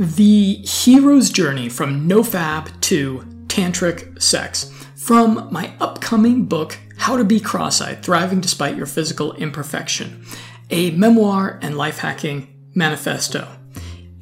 The hero's journey from NoFap to tantric sex from my upcoming book, How to Be Cross Eyed Thriving Despite Your Physical Imperfection, a memoir and life hacking manifesto.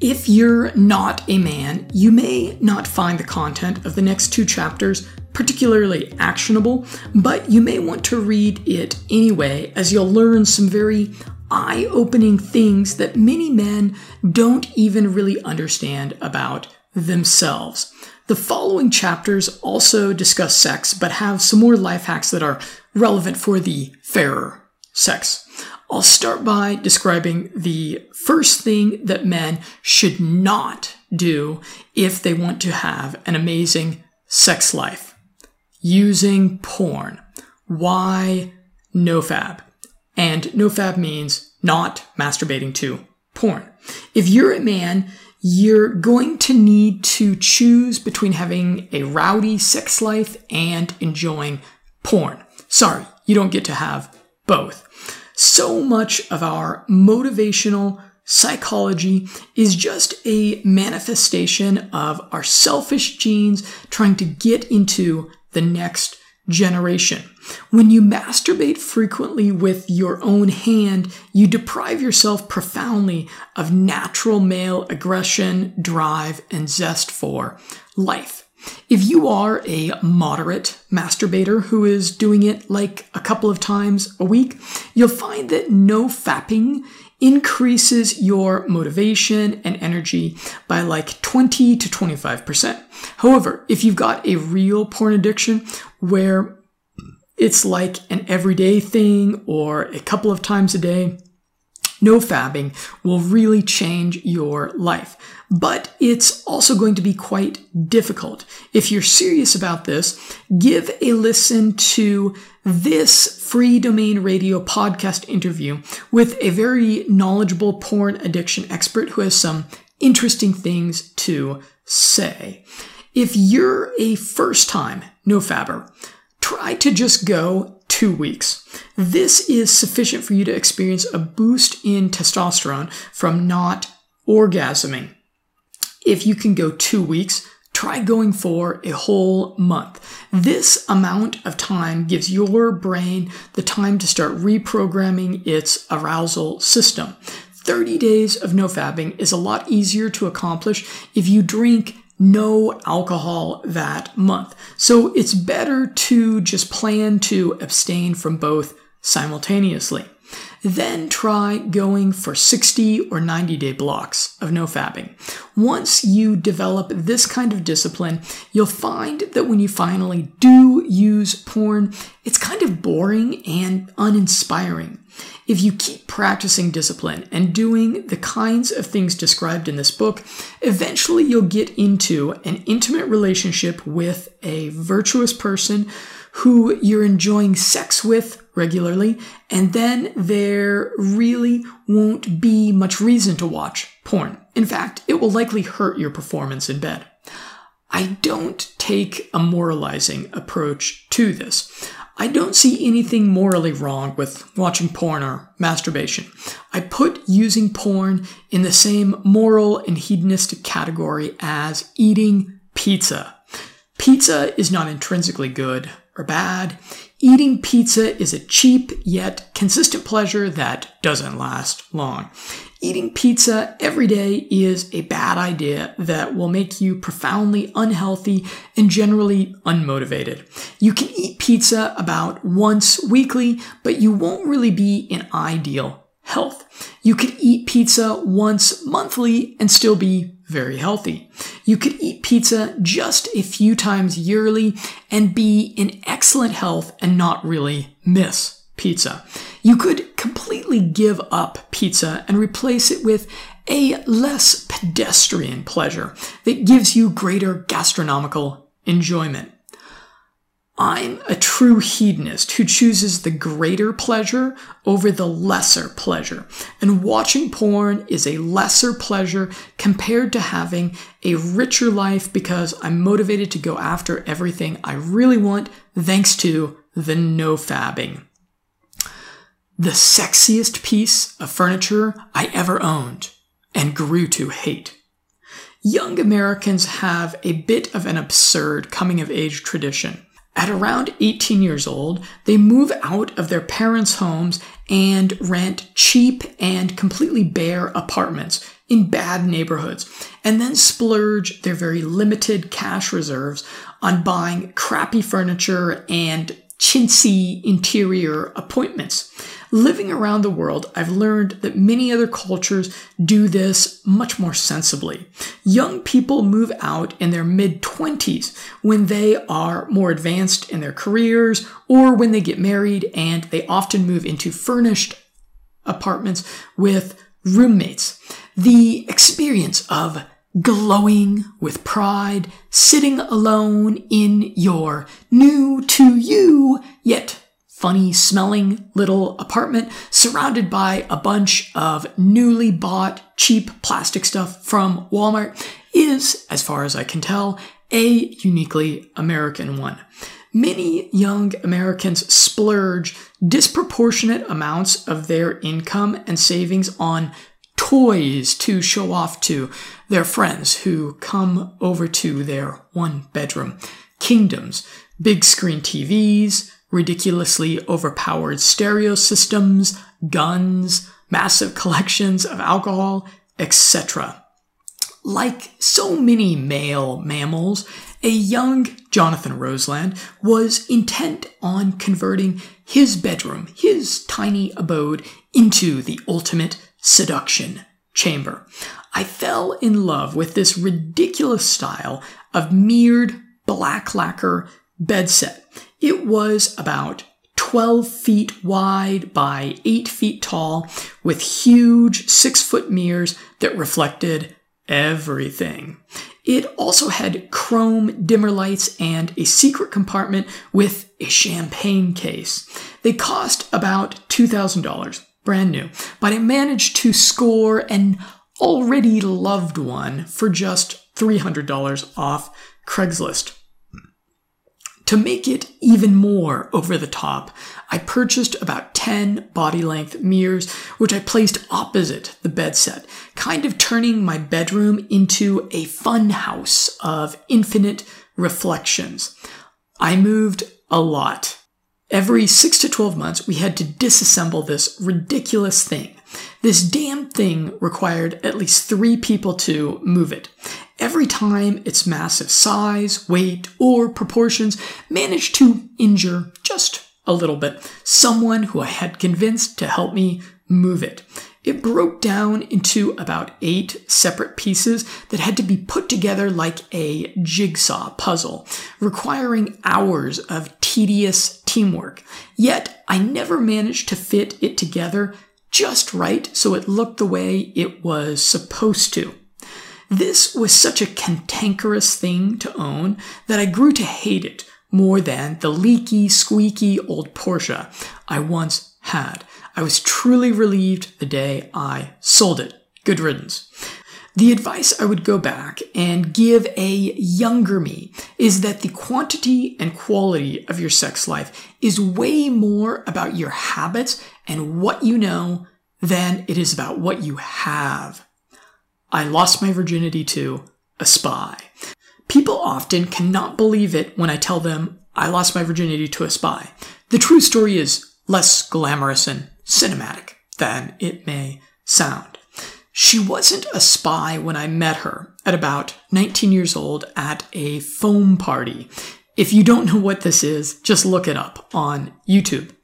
If you're not a man, you may not find the content of the next two chapters particularly actionable, but you may want to read it anyway, as you'll learn some very eye opening things that many men don't even really understand about themselves. The following chapters also discuss sex, but have some more life hacks that are relevant for the fairer sex. I'll start by describing the first thing that men should not do if they want to have an amazing sex life using porn. Why NoFap? And NoFap means not masturbating to porn. If you're a man, you're going to need to choose between having a rowdy sex life and enjoying porn. Sorry, you don't get to have both. So much of our motivational psychology is just a manifestation of our selfish genes trying to get into the next generation. When you masturbate frequently with your own hand, you deprive yourself profoundly of natural male aggression, drive, and zest for life. If you are a moderate masturbator who is doing it like a couple of times a week, you'll find that no fapping increases your motivation and energy by like 20 to 25%. However, if you've got a real porn addiction where it's like an everyday thing or a couple of times a day, no fapping will really change your life. But it's also going to be quite difficult. If you're serious about this, give a listen to this Freedomain Radio podcast interview with a very knowledgeable porn addiction expert who has some interesting things to say. If you're a first time nofapper, try to just go two weeks. This is sufficient for you to experience a boost in testosterone from not orgasming. If you can go two weeks, try going for a whole month. This amount of time gives your brain the time to start reprogramming its arousal system. 30 days of no fapping is a lot easier to accomplish if you drink no alcohol that month. So it's better to just plan to abstain from both simultaneously. Then try going for 60 or 90 day blocks of no fapping. Once you develop this kind of discipline, you'll find that when you finally do use porn, it's kind of boring and uninspiring. If you keep practicing discipline and doing the kinds of things described in this book, eventually you'll get into an intimate relationship with a virtuous person who you're enjoying sex with regularly, and then there really won't be much reason to watch porn. In fact, it will likely hurt your performance in bed. I don't take a moralizing approach to this. I don't see anything morally wrong with watching porn or masturbation. I put using porn in the same moral and hedonistic category as eating pizza. Pizza is not intrinsically good or bad. Eating pizza is a cheap yet consistent pleasure that doesn't last long. Eating pizza every day is a bad idea that will make you profoundly unhealthy and generally unmotivated. You can eat pizza about once weekly, but you won't really be in ideal health. You could eat pizza once monthly and still be very healthy. You could eat pizza just a few times yearly and be in excellent health and not really miss pizza. You could completely give up pizza and replace it with a less pedestrian pleasure that gives you greater gastronomical enjoyment. I'm a true hedonist who chooses the greater pleasure over the lesser pleasure. And watching porn is a lesser pleasure compared to having a richer life because I'm motivated to go after everything I really want thanks to the no fapping. The sexiest piece of furniture I ever owned and grew to hate. Young Americans have a bit of an absurd coming of age tradition. At around 18 years old, they move out of their parents' homes and rent cheap and completely bare apartments in bad neighborhoods, and then splurge their very limited cash reserves on buying crappy furniture and chintzy interior appointments. Living around the world, I've learned that many other cultures do this much more sensibly. Young people move out in their mid 20s when they are more advanced in their careers or when they get married, and they often move into furnished apartments with roommates. The experience of glowing with pride, sitting alone in your new to you, yet funny smelling little apartment surrounded by a bunch of newly bought cheap plastic stuff from Walmart is, as far as I can tell, a uniquely American one. Many young Americans splurge disproportionate amounts of their income and savings on toys to show off to their friends who come over to their one bedroom kingdoms, big screen TVs, ridiculously overpowered stereo systems, guns, massive collections of alcohol, etc. Like so many male mammals, a young Jonathan Roseland was intent on converting his bedroom, his tiny abode, into the ultimate seduction chamber. I fell in love with this ridiculous style of mirrored black lacquer bed set. It was about 12 feet wide by 8 feet tall with huge 6 foot mirrors that reflected everything. It also had chrome dimmer lights and a secret compartment with a champagne case. They cost about $2,000, brand new, but I managed to score an already loved one for just $300 off Craigslist. To make it even more over the top, I purchased about 10 body length mirrors, which I placed opposite the bed set, kind of turning my bedroom into a fun house of infinite reflections. I moved a lot. Every 6 to 12 months, we had to disassemble this ridiculous thing. This damn thing required at least three people to move it every time its massive size, weight, or proportions managed to injure just a little bit someone who I had convinced to help me move it. It broke down into about eight separate pieces that had to be put together like a jigsaw puzzle, requiring hours of tedious teamwork. Yet I never managed to fit it together just right so it looked the way it was supposed to. This was such a cantankerous thing to own that I grew to hate it more than the leaky, squeaky old Porsche I once had. I was truly relieved the day I sold it. Good riddance. The advice I would go back and give a younger me is that the quantity and quality of your sex life is way more about your habits and what you know than it is about what you have. I lost my virginity to a spy. People often cannot believe it when I tell them I lost my virginity to a spy. The true story is less glamorous and cinematic than it may sound. She wasn't a spy when I met her at about 19 years old at a foam party. If you don't know what this is, just look it up on YouTube.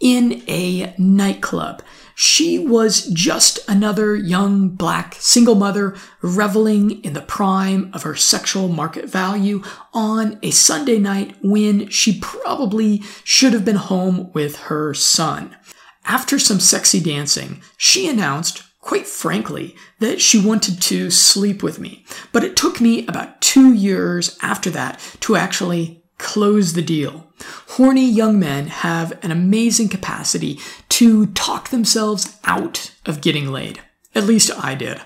In a nightclub, she was just another young black single mother reveling in the prime of her sexual market value on a Sunday night when she probably should have been home with her son. After some sexy dancing, she announced quite frankly, that she wanted to sleep with me. But it took me about two years after that to actually close the deal. Horny young men have an amazing capacity to talk themselves out of getting laid. At least I did.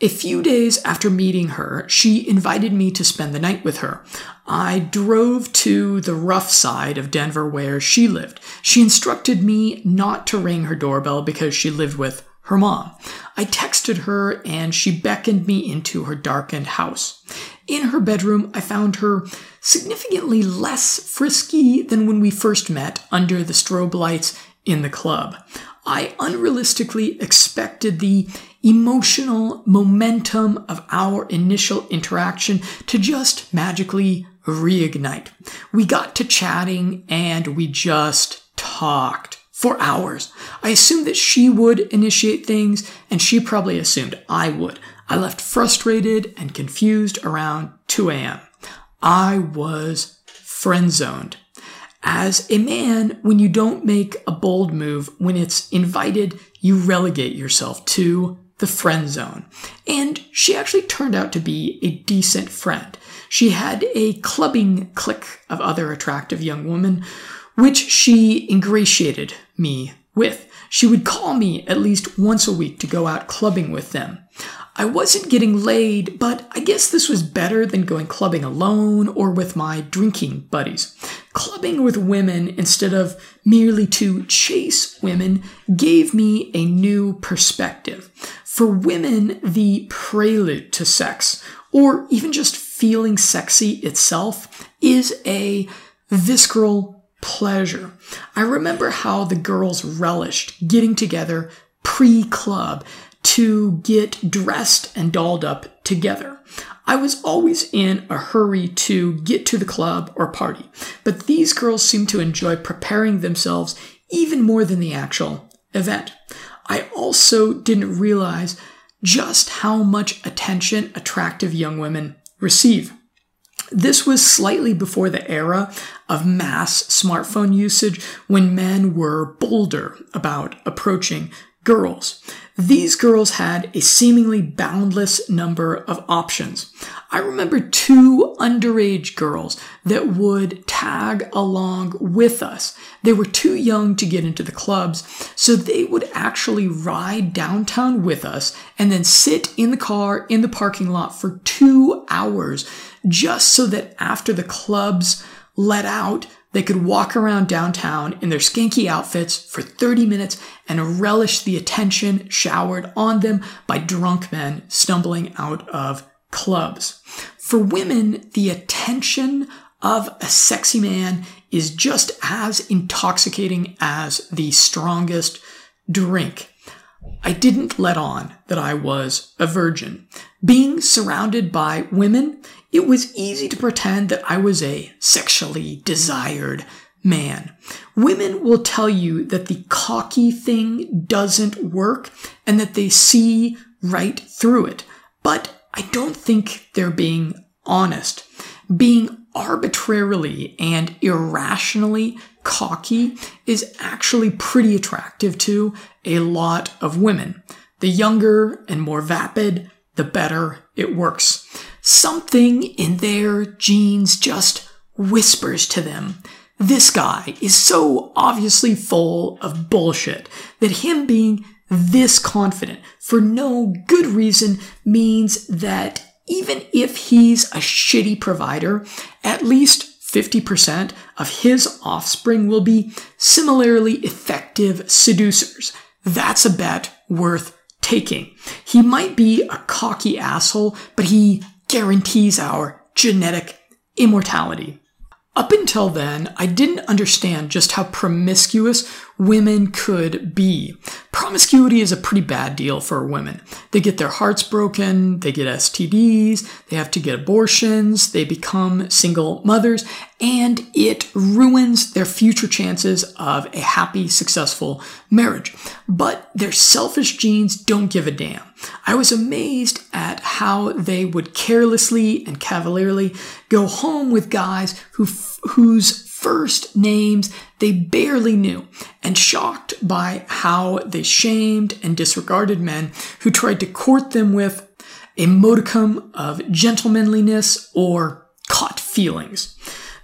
A few days after meeting her, she invited me to spend the night with her. I drove to the rough side of Denver where she lived. She instructed me not to ring her doorbell because she lived with her mom. I texted her and she beckoned me into her darkened house. In her bedroom, I found her significantly less frisky than when we first met under the strobe lights in the club. I unrealistically expected the emotional momentum of our initial interaction to just magically reignite. We got to chatting and we just talked for hours. I assumed that she would initiate things and she probably assumed I would. I left frustrated and confused around 2 a.m. I was friend zoned. As a man, when you don't make a bold move, when it's invited, you relegate yourself to the friend zone. And she actually turned out to be a decent friend. She had a clubbing clique of other attractive young women, which she ingratiated me with. She would call me at least once a week to go out clubbing with them. I wasn't getting laid, but I guess this was better than going clubbing alone or with my drinking buddies. Clubbing with women instead of merely to chase women gave me a new perspective. For women, the prelude to sex, or even just feeling sexy itself, is a visceral pleasure. I remember how the girls relished getting together pre club to get dressed and dolled up together. I was always in a hurry to get to the club or party, but these girls seemed to enjoy preparing themselves even more than the actual event. I also didn't realize just how much attention attractive young women receive. This was slightly before the era of mass smartphone usage when men were bolder about approaching girls. These girls had a seemingly boundless number of options. I remember two underage girls that would tag along with us. They were too young to get into the clubs, so they would actually ride downtown with us and then sit in the car in the parking lot for two hours just so that after the clubs let out, they could walk around downtown in their skanky outfits for 30 minutes and relish the attention showered on them by drunk men stumbling out of clubs. For women, the attention of a sexy man is just as intoxicating as the strongest drink. I didn't let on that I was a virgin. Being surrounded by women it was easy to pretend that I was a sexually desired man. Women will tell you that the cocky thing doesn't work and that they see right through it. But I don't think they're being honest. Being arbitrarily and irrationally cocky is actually pretty attractive to a lot of women. The younger and more vapid, the better it works. Something in their genes just whispers to them. This guy is so obviously full of bullshit that him being this confident for no good reason means that even if he's a shitty provider, at least 50% of his offspring will be similarly effective seducers. That's a bet worth taking. He might be a cocky asshole, but he guarantees our genetic immortality. Up until then, I didn't understand just how promiscuous women could be. Promiscuity is a pretty bad deal for women. They get their hearts broken, they get STDs, they have to get abortions, they become single mothers, and it ruins their future chances of a happy, successful marriage. But their selfish genes don't give a damn. I was amazed at how they would carelessly and cavalierly go home with guys who, whose first names they barely knew, and shocked by how they shamed and disregarded men who tried to court them with a modicum of gentlemanliness or caught feelings.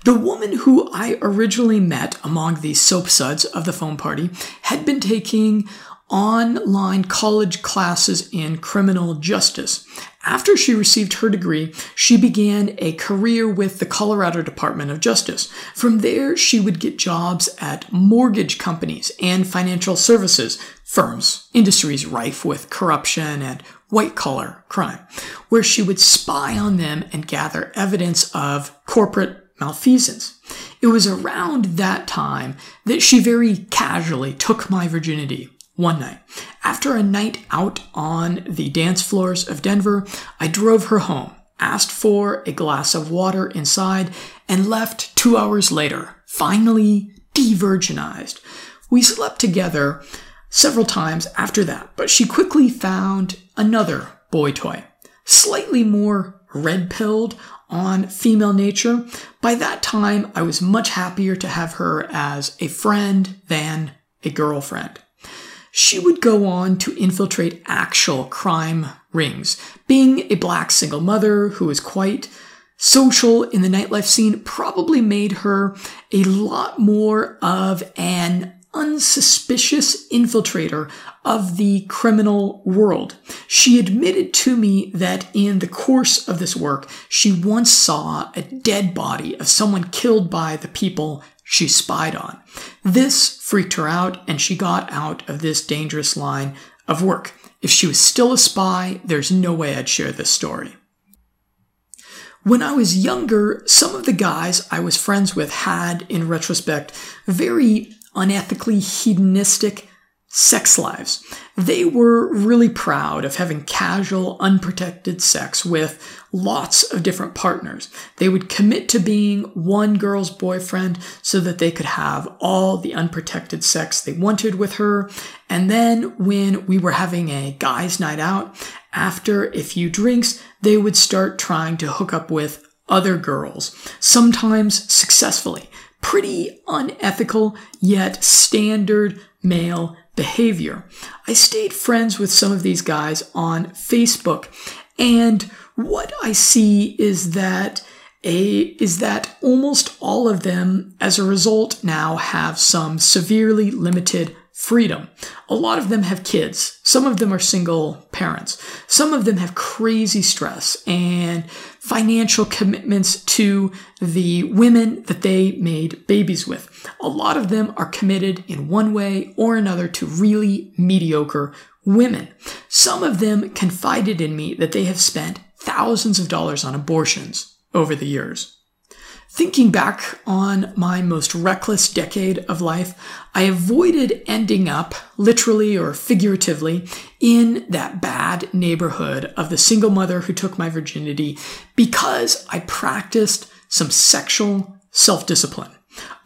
The woman who I originally met among the soap suds of the foam party had been taking online college classes in criminal justice. After she received her degree, she began a career with the Colorado Department of Justice. From there, she would get jobs at mortgage companies and financial services firms, industries rife with corruption and white collar crime, where she would spy on them and gather evidence of corporate malfeasance. It was around that time that she very casually took my virginity one night. After a night out on the dance floors of Denver, I drove her home, asked for a glass of water inside, and left two hours later, finally de-virginized. We slept together several times after that, but she quickly found another boy toy, slightly more red pilled on female nature. By that time, I was much happier to have her as a friend than a girlfriend. She would go on to infiltrate actual crime rings. Being a black single mother who was quite social in the nightlife scene probably made her a lot more of an unsuspicious infiltrator of the criminal world. She admitted to me that in the course of this work, she once saw a dead body of someone killed by the people she spied on. This freaked her out, and she got out of this dangerous line of work. If she was still a spy, there's no way I'd share this story. When I was younger, some of the guys I was friends with had, in retrospect, very unethically hedonistic sex lives. They were really proud of having casual, unprotected sex with lots of different partners. They would commit to being one girl's boyfriend so that they could have all the unprotected sex they wanted with her. And then when we were having a guy's night out, after a few drinks, they would start trying to hook up with other girls, sometimes successfully. Pretty unethical, yet standard male behavior. I stayed friends with some of these guys on Facebook, and what I see is that a is that almost all of them as a result now have some severely limited freedom. A lot of them have kids. Some of them are single parents. Some of them have crazy stress and financial commitments to the women that they made babies with. A lot of them are committed in one way or another to really mediocre women. Some of them confided in me that they have spent thousands of dollars on abortions over the years. Thinking back on my most reckless decade of life, I avoided ending up, literally or figuratively, in that bad neighborhood of the single mother who took my virginity because I practiced some sexual self discipline.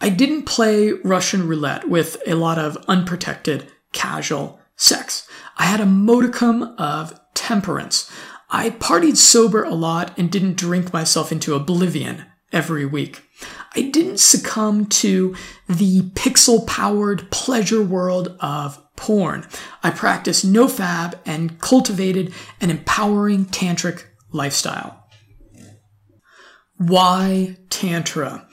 I didn't play Russian roulette with a lot of unprotected, casual sex. I had a modicum of temperance. I partied sober a lot and didn't drink myself into oblivion every week. I didn't succumb to the pixel powered pleasure world of porn. I practiced no fap and cultivated an empowering tantric lifestyle. Why Tantra?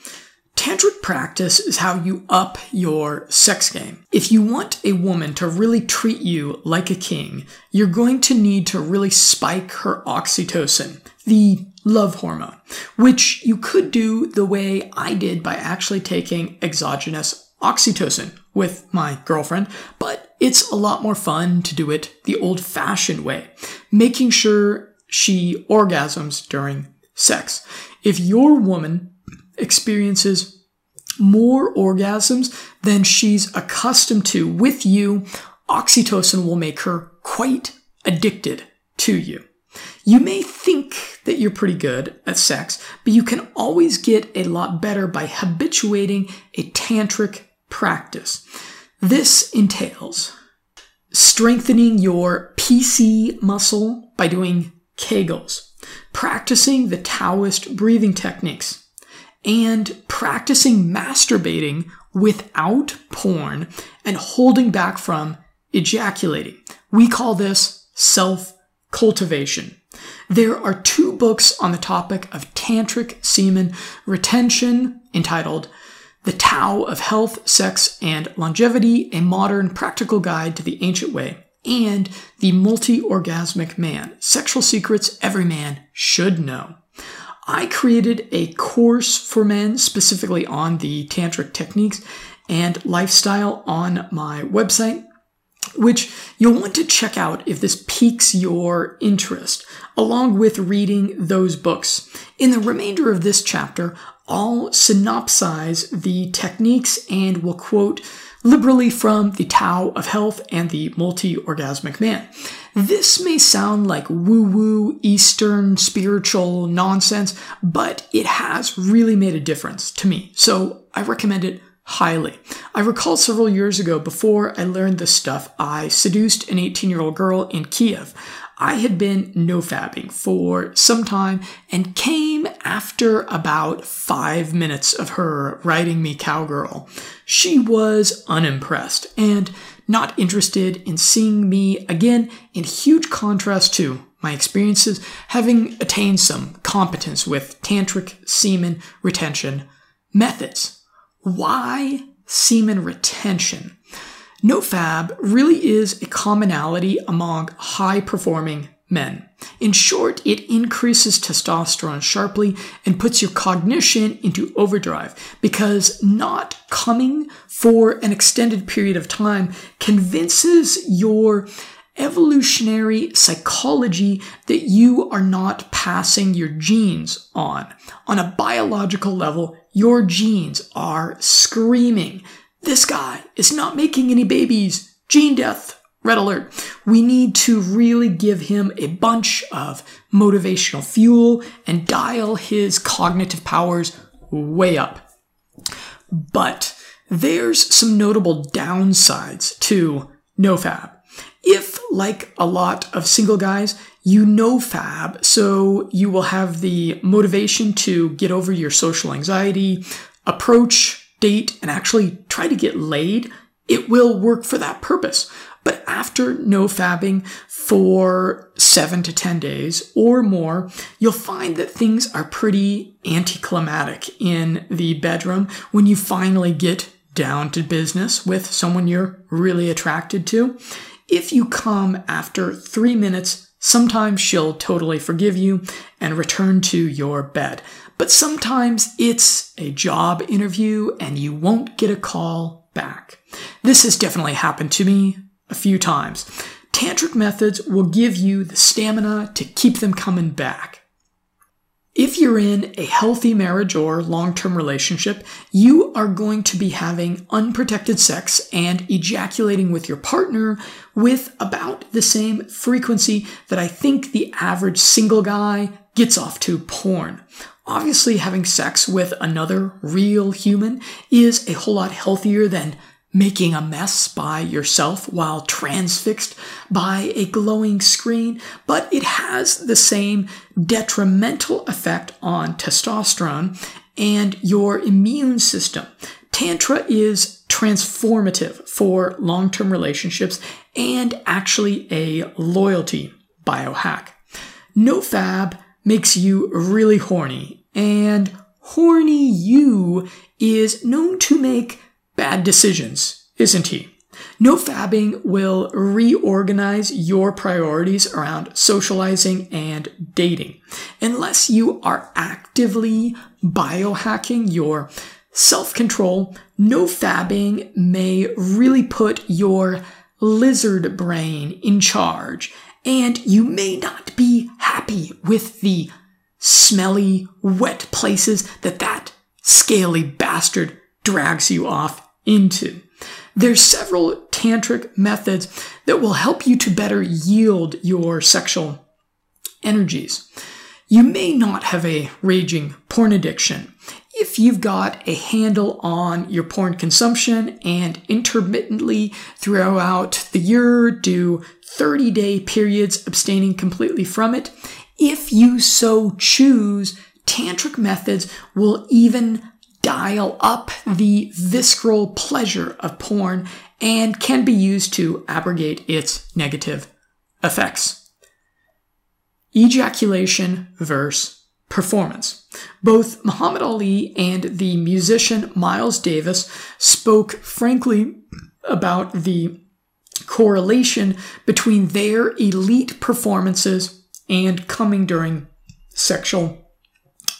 Tantric practice is how you up your sex game. If you want a woman to really treat you like a king, you're going to need to really spike her oxytocin, the love hormone, which you could do the way I did by actually taking exogenous oxytocin with my girlfriend, but it's a lot more fun to do it the old fashioned way, making sure she orgasms during sex. If your woman experiences more orgasms than she's accustomed to with you, oxytocin will make her quite addicted to you. You may think that you're pretty good at sex, but you can always get a lot better by habituating a tantric practice. This entails strengthening your PC muscle by doing Kegels, practicing the Taoist breathing techniques, and practicing masturbating without porn and holding back from ejaculating. We call this self cultivation. There are two books on the topic of tantric semen retention entitled The Tao of Health, Sex, and Longevity, a modern practical guide to the ancient way, and The Multi Orgasmic Man Sexual Secrets Every Man Should Know. I created a course for men specifically on the tantric techniques and lifestyle on my website, which you'll want to check out if this piques your interest, along with reading those books. In the remainder of this chapter, I'll synopsize the techniques and will quote liberally from the Tao of Health and the Multi Orgasmic Man. This may sound like woo woo Eastern spiritual nonsense, but it has really made a difference to me. So I recommend it highly. I recall several years ago, before I learned this stuff, I seduced an 18 year old girl in Kiev. I had been nofapping for some time and came after about five minutes of her writing me cowgirl. She was unimpressed and not interested in seeing me again, in huge contrast to my experiences having attained some competence with tantric semen retention methods. Why semen retention? NoFap really is a commonality among high performing men. In short, it increases testosterone sharply and puts your cognition into overdrive because not coming for an extended period of time convinces your evolutionary psychology that you are not passing your genes on. On a biological level, your genes are screaming this guy is not making any babies. Gene death. Red alert. We need to really give him a bunch of motivational fuel and dial his cognitive powers way up. But there's some notable downsides to NoFap. If, like a lot of single guys, you know NoFap, so you will have the motivation to get over your social anxiety, approach date and actually try to get laid, it will work for that purpose. But after no fapping for seven to 10 days or more, you'll find that things are pretty anticlimactic in the bedroom when you finally get down to business with someone you're really attracted to. If you come after three minutes, sometimes she'll totally forgive you and return to your bed. But sometimes it's a job interview and you won't get a call back. This has definitely happened to me a few times. Tantric methods will give you the stamina to keep them coming back. If you're in a healthy marriage or long term relationship, you are going to be having unprotected sex and ejaculating with your partner with about the same frequency that I think the average single guy gets off to porn. Obviously, having sex with another real human is a whole lot healthier than making a mess by yourself while transfixed by a glowing screen, but it has the same detrimental effect on testosterone and your immune system. Tantra is transformative for long term relationships and actually a loyalty biohack. NoFap makes you really horny, and horny you is known to make bad decisions, isn't he? No fapping will reorganize your priorities around socializing and dating. Unless you are actively biohacking your self control, no fapping may really put your lizard brain in charge and you may not be happy with the smelly, wet places that that scaly bastard drags you off into. There's several tantric methods that will help you to better yield your sexual energies. You may not have a raging porn addiction. If you've got a handle on your porn consumption and intermittently throughout the year do 30 day periods abstaining completely from it. If you so choose, tantric methods will even dial up the visceral pleasure of porn and can be used to abrogate its negative effects. Ejaculation versus performance. Both Muhammad Ali and the musician Miles Davis spoke frankly about the correlation between their elite performances and coming during sexual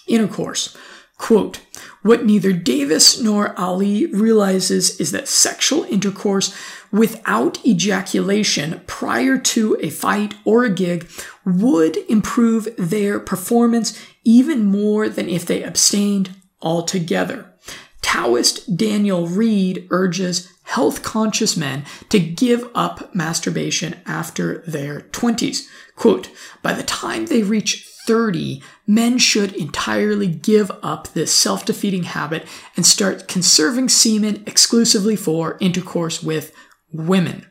intercourse. Quote, what neither Davis nor Ali realizes is that sexual intercourse without ejaculation prior to a fight or a gig would improve their performance even more than if they abstained altogether. Taoist Daniel Reid urges health conscious men to give up masturbation after their 20s. Quote, by the time they reach 30, men should entirely give up this self defeating habit and start conserving semen exclusively for intercourse with women.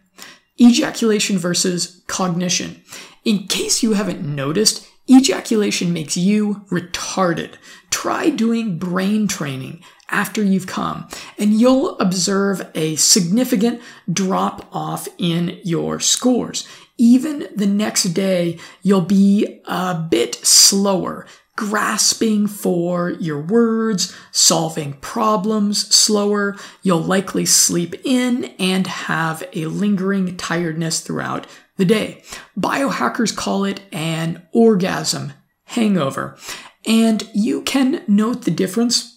Ejaculation versus cognition. In case you haven't noticed, ejaculation makes you retarded. Try doing brain training after you've come, and you'll observe a significant drop off in your scores. Even the next day, you'll be a bit slower, grasping for your words, solving problems slower. You'll likely sleep in and have a lingering tiredness throughout the day. Biohackers call it an orgasm hangover. And you can note the difference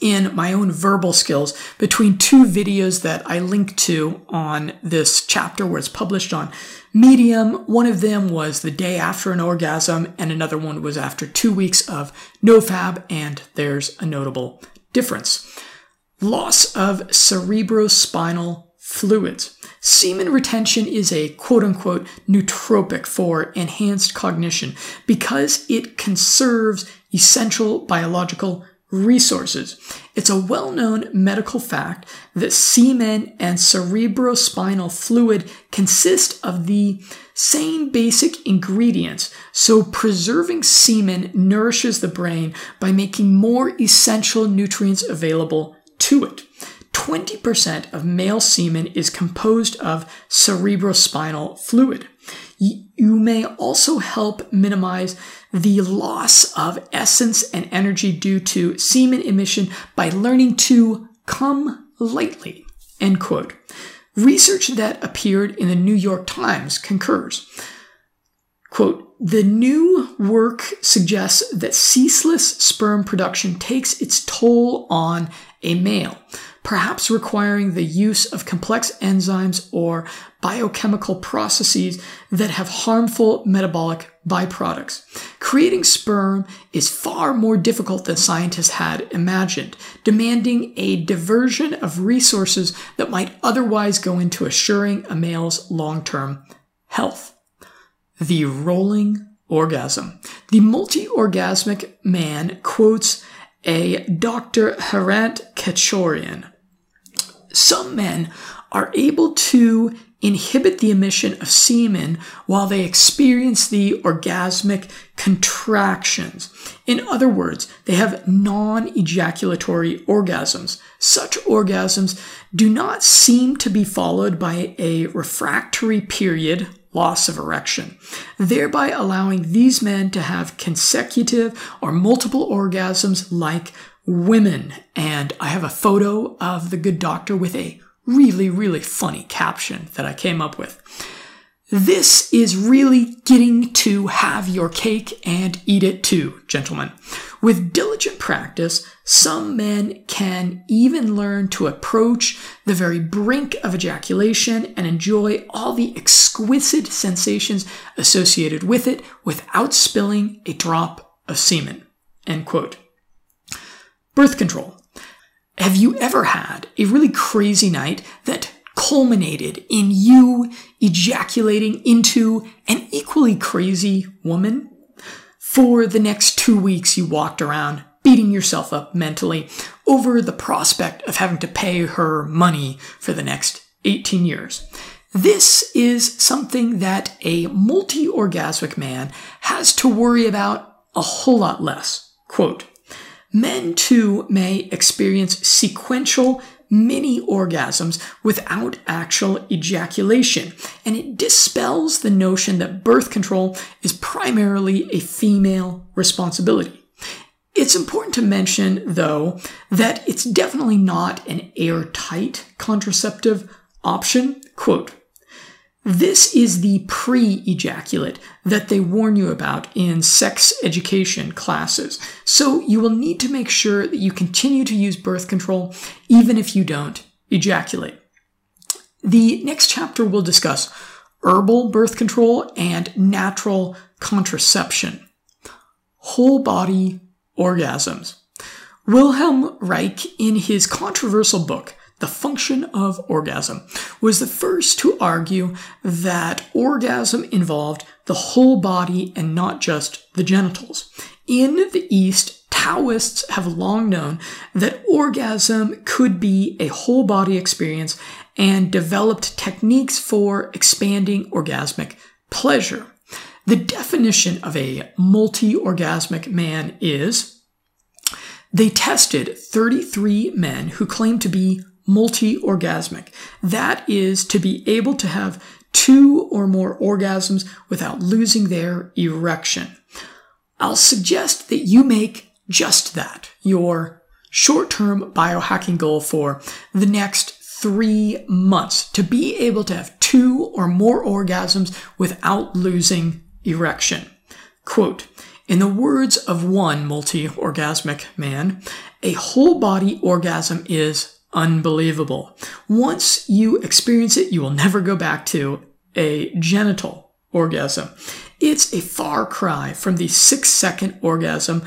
in my own verbal skills between two videos that I link to on this chapter where it's published on Medium. One of them was the day after an orgasm, and another one was after two weeks of NoFap, and there's a notable difference. Loss of cerebrospinal fluids. Semen retention is a quote unquote nootropic for enhanced cognition because it conserves essential biological resources. It's a well known medical fact that semen and cerebrospinal fluid consist of the same basic ingredients, so preserving semen nourishes the brain by making more essential nutrients available to it. 20% of male semen is composed of cerebrospinal fluid. You may also help minimize the loss of essence and energy due to semen emission by learning to come lightly. End quote. Research that appeared in the New York Times concurs. Quote, the new work suggests that ceaseless sperm production takes its toll on a male perhaps requiring the use of complex enzymes or biochemical processes that have harmful metabolic byproducts. Creating sperm is far more difficult than scientists had imagined, demanding a diversion of resources that might otherwise go into assuring a male's long term health. The rolling orgasm. The multi orgasmic man quotes a Dr. Herant Katchadourian some men are able to inhibit the emission of semen while they experience the orgasmic contractions. In other words, they have non ejaculatory orgasms. Such orgasms do not seem to be followed by a refractory period, loss of erection, thereby allowing these men to have consecutive or multiple orgasms like women. And I have a photo of the good doctor with a really, really funny caption that I came up with. This is really getting to have your cake and eat it too, gentlemen. With diligent practice, some men can even learn to approach the very brink of ejaculation and enjoy all the exquisite sensations associated with it without spilling a drop of semen. End quote. Birth control. Have you ever had a really crazy night that culminated in you ejaculating into an equally crazy woman? For the next two weeks, you walked around beating yourself up mentally over the prospect of having to pay her money for the next 18 years. This is something that a multi orgasmic man has to worry about a whole lot less. Quote, Men too may experience sequential mini orgasms without actual ejaculation, and it dispels the notion that birth control is primarily a female responsibility. It's important to mention, though, that it's definitely not an airtight contraceptive option. Quote, this is the pre ejaculate that they warn you about in sex education classes. So you will need to make sure that you continue to use birth control even if you don't ejaculate. The next chapter will discuss herbal birth control and natural contraception. Whole body orgasms. Wilhelm Reich, in his controversial book, The Function of Orgasm, was the first to argue that orgasm involved the whole body and not just the genitals. In the East, Taoists have long known that orgasm could be a whole body experience and developed techniques for expanding orgasmic pleasure. The definition of a multi orgasmic man is they tested 33 men who claimed to be multi orgasmic. That is to be able to have two or more orgasms without losing their erection. I'll suggest that you make just that your short term biohacking goal for the next three months to be able to have two or more orgasms without losing erection. Quote, in the words of one multi orgasmic man, a whole body orgasm is unbelievable. Once you experience it, you will never go back to a genital orgasm. It's a far cry from the six second orgasm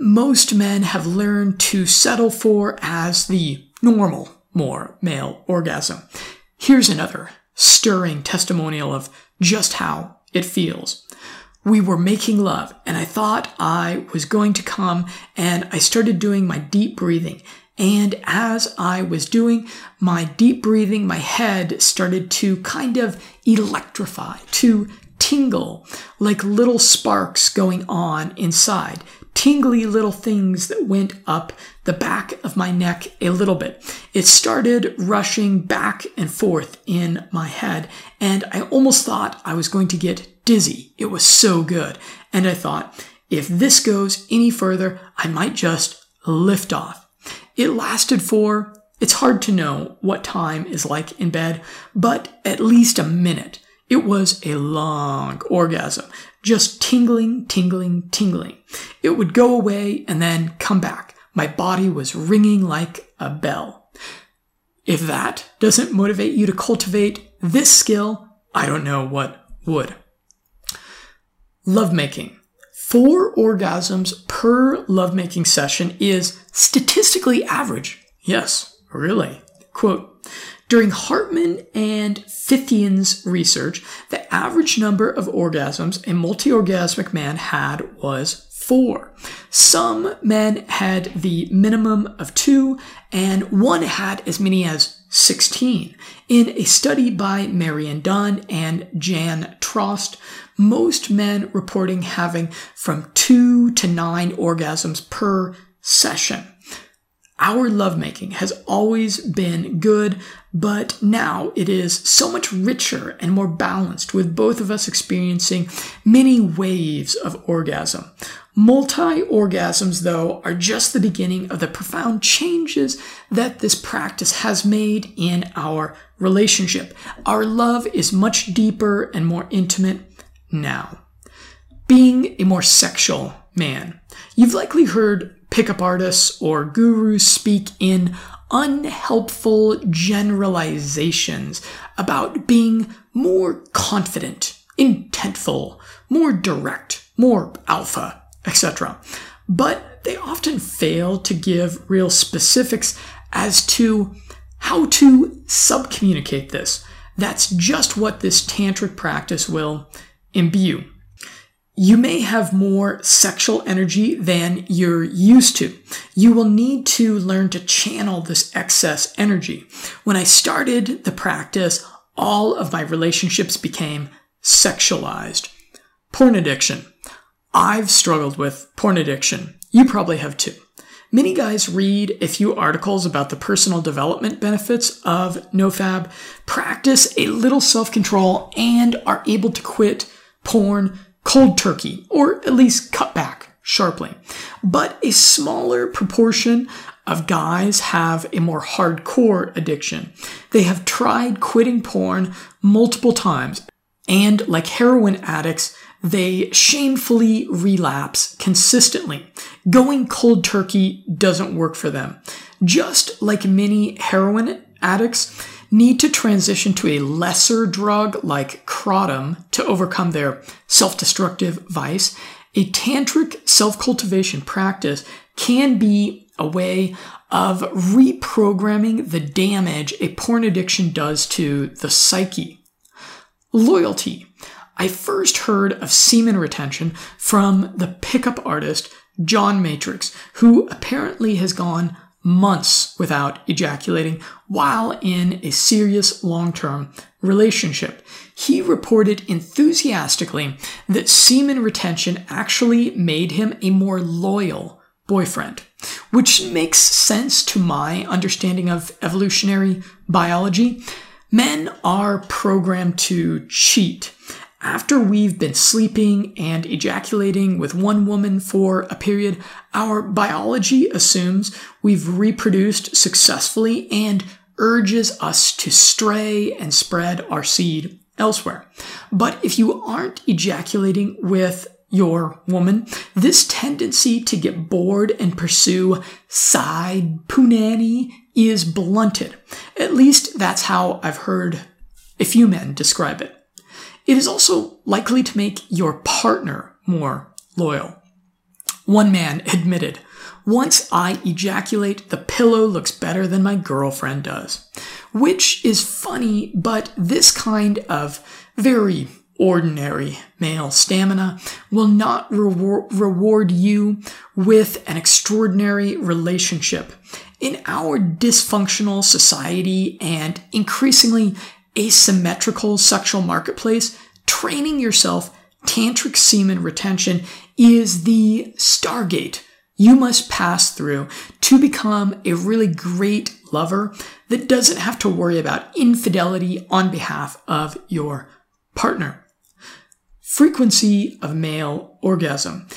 most men have learned to settle for as the normal more male orgasm. Here's another stirring testimonial of just how it feels. We were making love and I thought I was going to come and I started doing my deep breathing. And as I was doing my deep breathing, my head started to kind of electrify, to tingle like little sparks going on inside tingly little things that went up the back of my neck a little bit. It started rushing back and forth in my head, and I almost thought I was going to get dizzy. It was so good. And I thought, if this goes any further, I might just lift off. It lasted for, it's hard to know what time is like in bed, but at least a minute. It was a long orgasm, just tingling, tingling, tingling. It would go away and then come back. My body was ringing like a bell. If that doesn't motivate you to cultivate this skill, I don't know what would. Lovemaking. Four orgasms per lovemaking session is statistically average. Yes, really. Quote, during Hartman and Fithian's research, the average number of orgasms a multi-orgasmic man had was four. Some men had the minimum of two, and one had as many as 16. In a study by Marion Dunn and Jan Trost, most men reporting having from two to nine orgasms per session. Our lovemaking has always been good, but now it is so much richer and more balanced, with both of us experiencing many waves of orgasm. Multi orgasms, though, are just the beginning of the profound changes that this practice has made in our relationship. Our love is much deeper and more intimate now. Being a more sexual man. You've likely heard pickup artists or gurus speak in unhelpful generalizations about being more confident, intentful, more direct, more alpha etc. But they often fail to give real specifics as to how to subcommunicate this. That's just what this tantric practice will imbue. You may have more sexual energy than you're used to. You will need to learn to channel this excess energy. When I started the practice, all of my relationships became sexualized. Porn addiction, I've struggled with porn addiction. You probably have too. Many guys read a few articles about the personal development benefits of NoFap, practice a little self control, and are able to quit porn cold turkey, or at least cut back sharply. But a smaller proportion of guys have a more hardcore addiction. They have tried quitting porn multiple times, and like heroin addicts, they shamefully relapse consistently. Going cold turkey doesn't work for them. Just like many heroin addicts, need to transition to a lesser drug like kratom to overcome their self destructive vice, a tantric self cultivation practice can be a way of reprogramming the damage a porn addiction does to the psyche. Loyalty. I first heard of semen retention from the pickup artist John Matrix, who apparently has gone months without ejaculating while in a serious long term relationship. He reported enthusiastically that semen retention actually made him a more loyal boyfriend, which makes sense to my understanding of evolutionary biology. Men are programmed to cheat after we've been sleeping and ejaculating with one woman for a period, our biology assumes we've reproduced successfully and urges us to stray and spread our seed elsewhere. But if you aren't ejaculating with your woman, this tendency to get bored and pursue side punani is blunted. At least that's how I've heard a few men describe it. It is also likely to make your partner more loyal. One man admitted, once I ejaculate, the pillow looks better than my girlfriend does. Which is funny, but this kind of very ordinary male stamina will not reward you with an extraordinary relationship. In our dysfunctional society and increasingly asymmetrical sexual marketplace, training yourself tantric semen retention is the stargate you must pass through to become a really great lover that doesn't have to worry about infidelity on behalf of your partner. Frequency of male orgasm.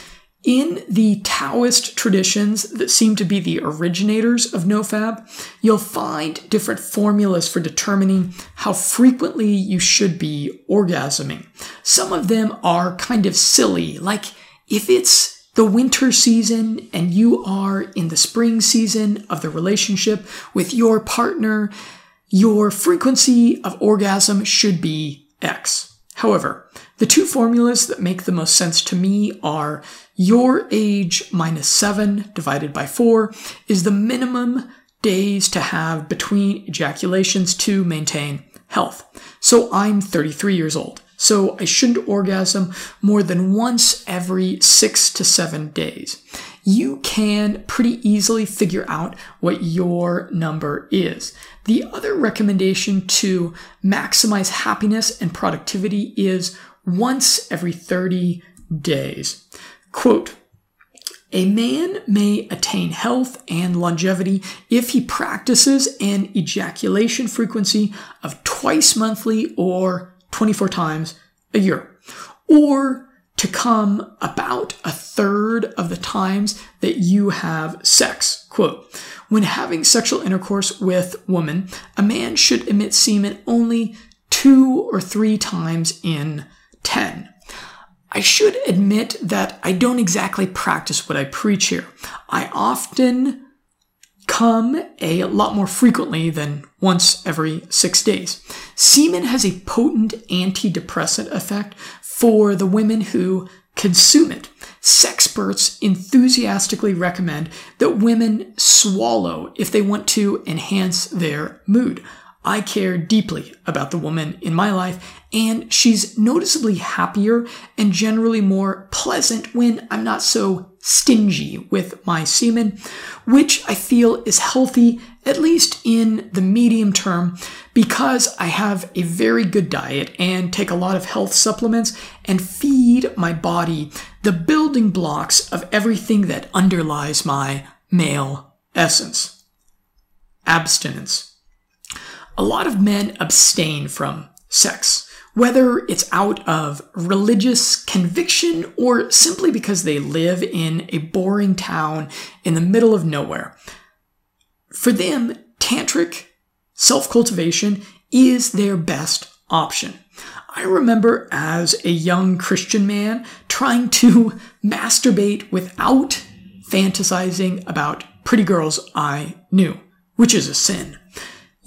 In the Taoist traditions that seem to be the originators of NoFap, you'll find different formulas for determining how frequently you should be orgasming. Some of them are kind of silly, like if it's the winter season and you are in the spring season of the relationship with your partner, your frequency of orgasm should be X. However, the two formulas that make the most sense to me are your age minus 7 divided by 4 is the minimum days to have between ejaculations to maintain health. So I'm 33 years old. So I shouldn't orgasm more than once every 6 to 7 days. You can pretty easily figure out what your number is. The other recommendation to maximize happiness and productivity is once every 30 days. Quote, a man may attain health and longevity if he practices an ejaculation frequency of twice monthly or 24 times a year, or to come about a third of the times that you have sex. Quote, when having sexual intercourse with woman, a man should emit semen only two or three times in 10. I should admit that I don't exactly practice what I preach here. I often come a lot more frequently than once every six days. Semen has a potent antidepressant effect for the women who consume it. Sexperts enthusiastically recommend that women swallow if they want to enhance their mood. I care deeply about the woman in my life, and she's noticeably happier and generally more pleasant when I'm not so stingy with my semen, which I feel is healthy, at least in the medium term, because I have a very good diet and take a lot of health supplements and feed my body the building blocks of everything that underlies my male essence. Abstinence. A lot of men abstain from sex, whether it's out of religious conviction or simply because they live in a boring town in the middle of nowhere. For them, tantric self cultivation is their best option. I remember as a young Christian man trying to masturbate without fantasizing about pretty girls I knew, which is a sin.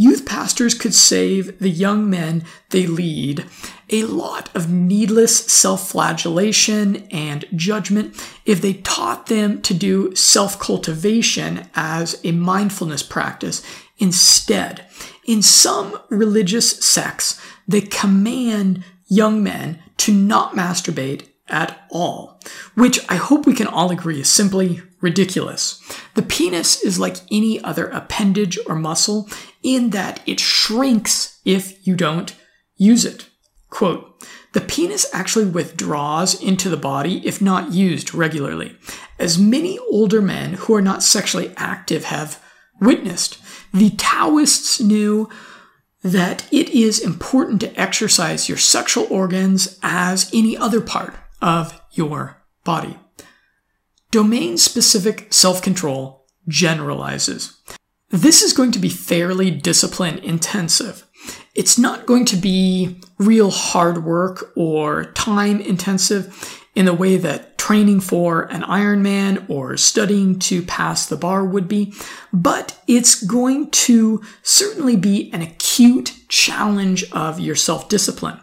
Youth pastors could save the young men they lead a lot of needless self flagellation and judgment if they taught them to do self cultivation as a mindfulness practice instead. In some religious sects, they command young men to not masturbate at all, which I hope we can all agree is simply ridiculous. The penis is like any other appendage or muscle in that it shrinks if you don't use it. Quote, the penis actually withdraws into the body if not used regularly, as many older men who are not sexually active have witnessed. The Taoists knew that it is important to exercise your sexual organs as any other part of your body. Domain specific self control generalizes. This is going to be fairly discipline intensive. It's not going to be real hard work or time intensive in the way that training for an Ironman or studying to pass the bar would be, but it's going to certainly be an acute challenge of your self discipline.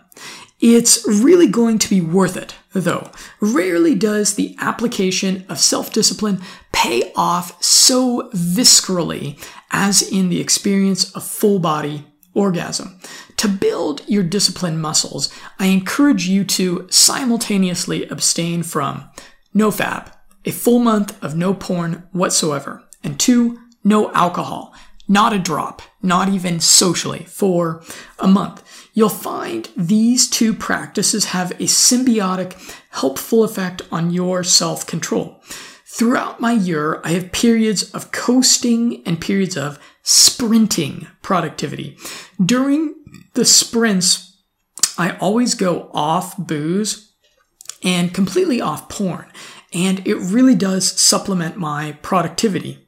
It's really going to be worth it, though. Rarely does the application of self discipline pay off so viscerally as in the experience of full body orgasm. To build your discipline muscles, I encourage you to simultaneously abstain from no fap, a full month of no porn whatsoever, and two, no alcohol, not a drop, not even socially, for a month. You'll find these two practices have a symbiotic, helpful effect on your self control. Throughout my year, I have periods of coasting and periods of sprinting productivity. During the sprints, I always go off booze and completely off porn, and it really does supplement my productivity.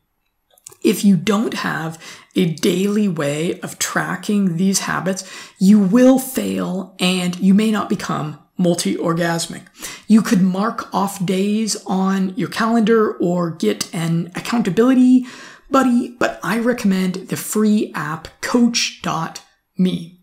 If you don't have a daily way of tracking these habits, you will fail and you may not become multi orgasmic. You could mark off days on your calendar or get an accountability buddy, but I recommend the free app coach.me.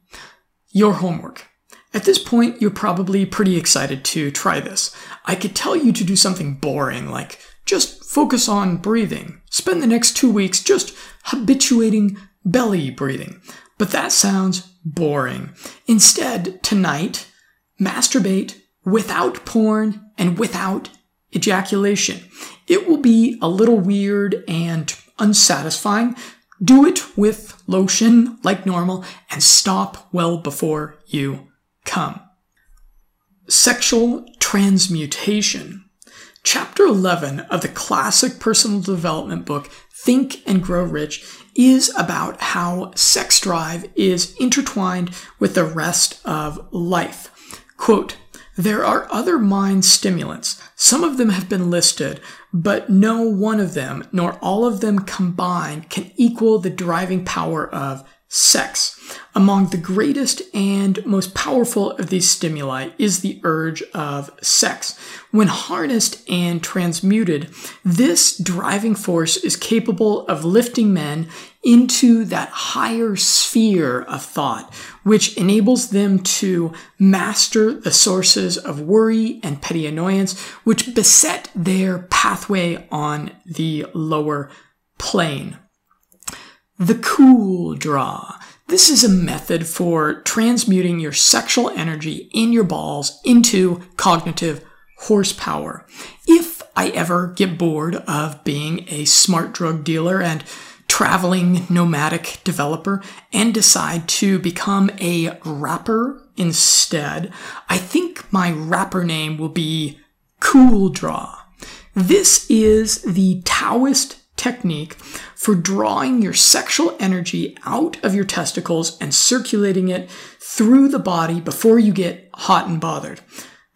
Your homework. At this point, you're probably pretty excited to try this. I could tell you to do something boring like just focus on breathing. Spend the next two weeks just habituating belly breathing. But that sounds boring. Instead, tonight, masturbate without porn and without ejaculation. It will be a little weird and unsatisfying. Do it with lotion like normal and stop well before you come. Sexual transmutation. Chapter 11 of the classic personal development book, Think and Grow Rich, is about how sex drive is intertwined with the rest of life. Quote, there are other mind stimulants. Some of them have been listed, but no one of them, nor all of them combined, can equal the driving power of sex. Among the greatest and most powerful of these stimuli is the urge of sex. When harnessed and transmuted, this driving force is capable of lifting men into that higher sphere of thought, which enables them to master the sources of worry and petty annoyance, which beset their pathway on the lower plane. The cool draw. This is a method for transmuting your sexual energy in your balls into cognitive horsepower. If I ever get bored of being a smart drug dealer and traveling nomadic developer and decide to become a rapper instead, I think my rapper name will be Cool Draw. This is the Taoist technique for drawing your sexual energy out of your testicles and circulating it through the body before you get hot and bothered.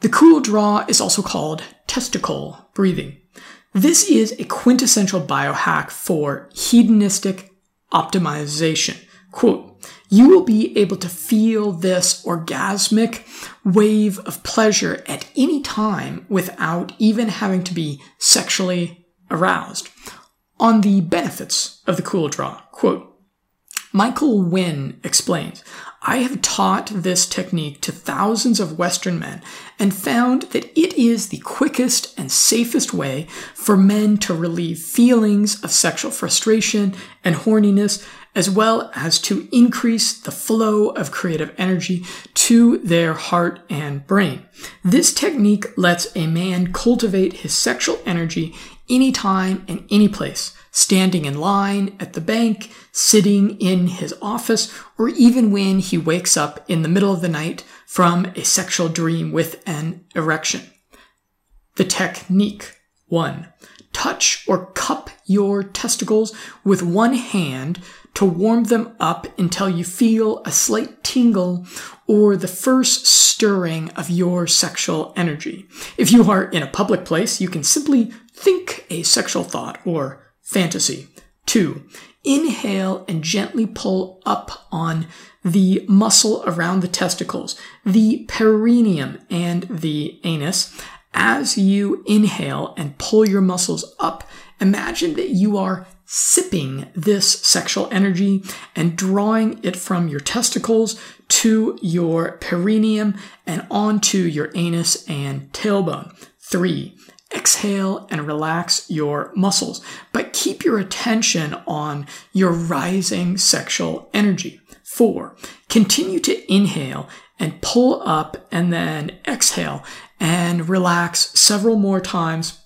The cool draw is also called testicle breathing. This is a quintessential biohack for hedonistic optimization. Quote, you will be able to feel this orgasmic wave of pleasure at any time without even having to be sexually aroused. On the benefits of the cool draw, quote, Michael Winn explains, I have taught this technique to thousands of Western men and found that it is the quickest and safest way for men to relieve feelings of sexual frustration and horniness, as well as to increase the flow of creative energy to their heart and brain. This technique lets a man cultivate his sexual energy anytime and any place standing in line at the bank, sitting in his office, or even when he wakes up in the middle of the night from a sexual dream with an erection. The technique 1. Touch or cup your testicles with one hand to warm them up until you feel a slight tingle or the first stirring of your sexual energy. If you are in a public place, you can simply think a sexual thought or fantasy. Two, inhale and gently pull up on the muscle around the testicles, the perineum and the anus. As you inhale and pull your muscles up, imagine that you are sipping this sexual energy and drawing it from your testicles to your perineum and onto your anus and tailbone. Three, exhale and relax your muscles, but keep your attention on your rising sexual energy. Four, continue to inhale and pull up and then exhale and relax several more times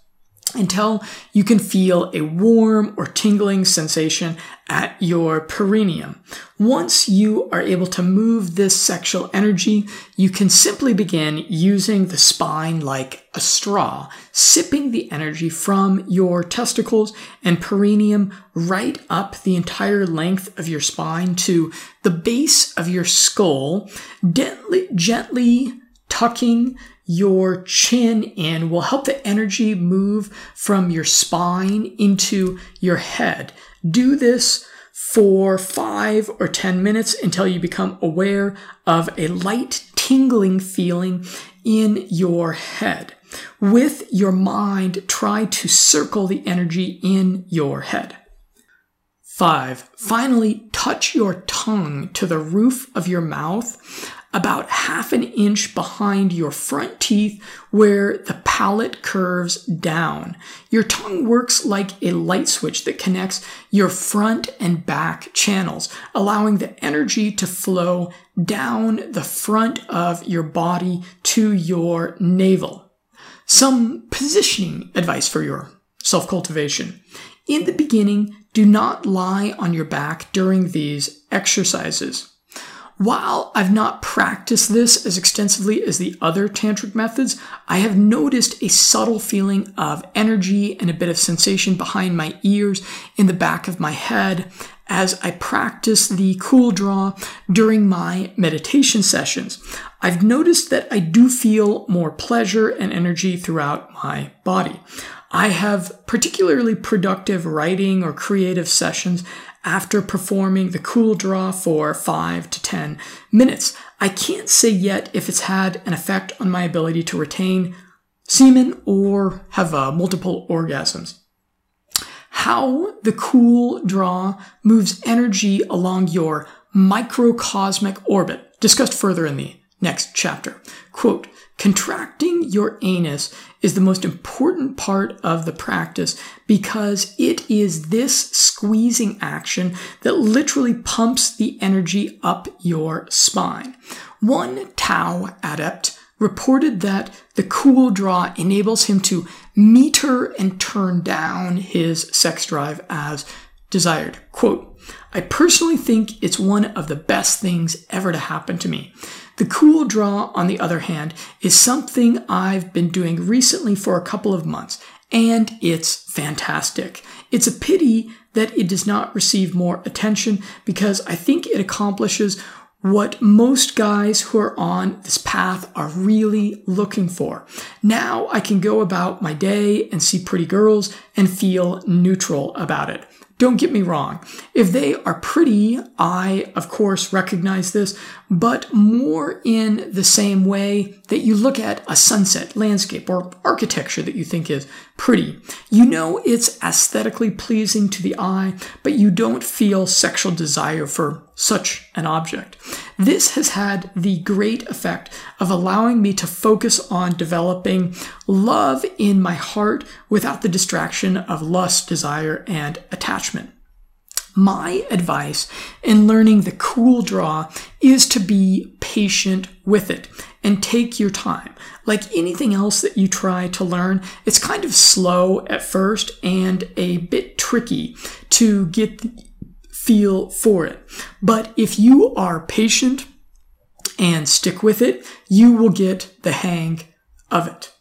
until you can feel a warm or tingling sensation at your perineum. Once you are able to move this sexual energy, you can simply begin using the spine like a straw, sipping the energy from your testicles and perineum right up the entire length of your spine to the base of your skull, gently, gently tucking your chin in will help the energy move from your spine into your head. Do this for five or 10 minutes until you become aware of a light tingling feeling in your head. With your mind, try to circle the energy in your head. Five, finally touch your tongue to the roof of your mouth about half an inch behind your front teeth where the palate curves down. Your tongue works like a light switch that connects your front and back channels, allowing the energy to flow down the front of your body to your navel. Some positioning advice for your self cultivation. In the beginning, do not lie on your back during these exercises. While I've not practiced this as extensively as the other tantric methods, I have noticed a subtle feeling of energy and a bit of sensation behind my ears in the back of my head as I practice the cool draw during my meditation sessions. I've noticed that I do feel more pleasure and energy throughout my body. I have particularly productive writing or creative sessions after performing the cool draw for 5 to 10 minutes. I can't say yet if it's had an effect on my ability to retain semen or have uh, multiple orgasms. How the cool draw moves energy along your microcosmic orbit, discussed further in the next chapter. Quote, Contracting your anus is the most important part of the practice because it is this squeezing action that literally pumps the energy up your spine. One Tao adept reported that the cool draw enables him to meter and turn down his sex drive as desired. Quote, I personally think it's one of the best things ever to happen to me. The cool draw, on the other hand, is something I've been doing recently for a couple of months, and it's fantastic. It's a pity that it does not receive more attention because I think it accomplishes what most guys who are on this path are really looking for. Now I can go about my day and see pretty girls and feel neutral about it. Don't get me wrong. If they are pretty, I, of course, recognize this, but more in the same way that you look at a sunset, landscape, or architecture that you think is pretty. You know it's aesthetically pleasing to the eye, but you don't feel sexual desire for such an object. This has had the great effect of allowing me to focus on developing love in my heart without the distraction of lust, desire, and attachment. My advice in learning the cool draw is to be patient with it and take your time. Like anything else that you try to learn, it's kind of slow at first and a bit tricky to get the feel for it. But if you are patient and stick with it, you will get the hang of it.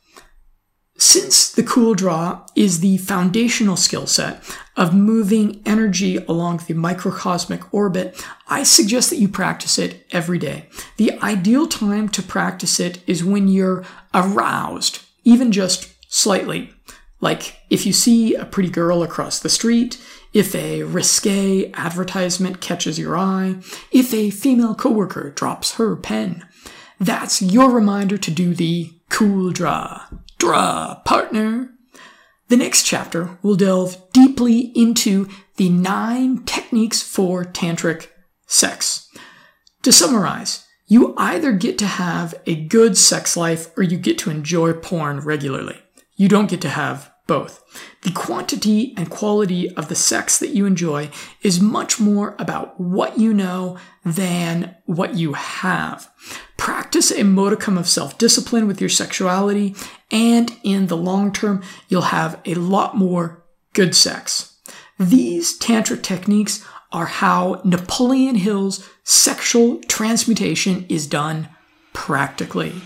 Since the cool draw is the foundational skill set of moving energy along the microcosmic orbit, I suggest that you practice it every day. The ideal time to practice it is when you're aroused, even just slightly. Like if you see a pretty girl across the street, if a risque advertisement catches your eye, if a female coworker drops her pen, that's your reminder to do the cool draw. Draw, partner. The next chapter will delve deeply into the nine techniques for tantric sex. To summarize, you either get to have a good sex life or you get to enjoy porn regularly. You don't get to have both. The quantity and quality of the sex that you enjoy is much more about what you know than what you have. Practice a modicum of self discipline with your sexuality, and in the long term, you'll have a lot more good sex. These Tantra techniques are how Napoleon Hill's sexual transmutation is done practically.